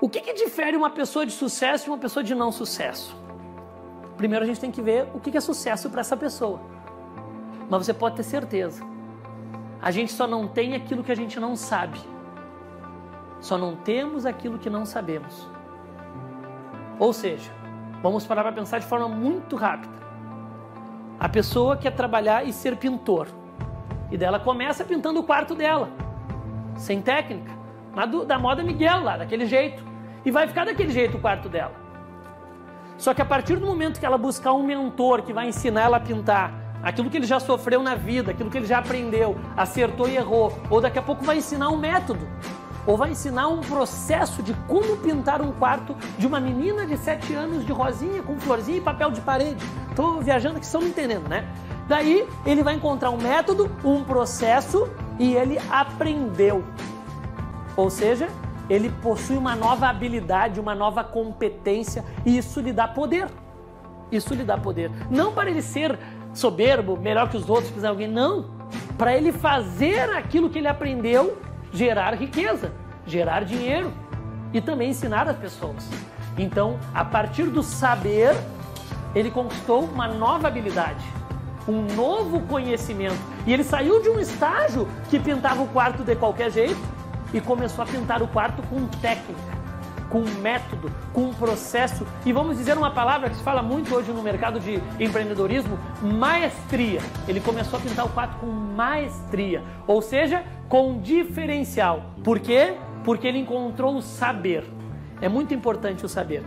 O que, que difere uma pessoa de sucesso de uma pessoa de não sucesso? Primeiro a gente tem que ver o que, que é sucesso para essa pessoa. Mas você pode ter certeza. A gente só não tem aquilo que a gente não sabe. Só não temos aquilo que não sabemos. Ou seja, vamos parar para pensar de forma muito rápida. A pessoa quer trabalhar e ser pintor. E dela começa pintando o quarto dela, sem técnica, mas do, da moda Miguel lá, daquele jeito. E vai ficar daquele jeito o quarto dela. Só que a partir do momento que ela buscar um mentor que vai ensinar ela a pintar aquilo que ele já sofreu na vida, aquilo que ele já aprendeu, acertou e errou, ou daqui a pouco vai ensinar um método, ou vai ensinar um processo de como pintar um quarto de uma menina de 7 anos de rosinha com florzinha e papel de parede. Estou viajando que estão me entendendo, né? Daí ele vai encontrar um método, um processo e ele aprendeu. Ou seja, ele possui uma nova habilidade, uma nova competência e isso lhe dá poder. Isso lhe dá poder. Não para ele ser soberbo, melhor que os outros, fazer alguém, não. Para ele fazer aquilo que ele aprendeu, gerar riqueza, gerar dinheiro e também ensinar as pessoas. Então, a partir do saber, ele conquistou uma nova habilidade um novo conhecimento. E ele saiu de um estágio que pintava o quarto de qualquer jeito e começou a pintar o quarto com técnica, com método, com processo. E vamos dizer uma palavra que se fala muito hoje no mercado de empreendedorismo: maestria. Ele começou a pintar o quarto com maestria, ou seja, com diferencial. Por quê? Porque ele encontrou o saber. É muito importante o saber.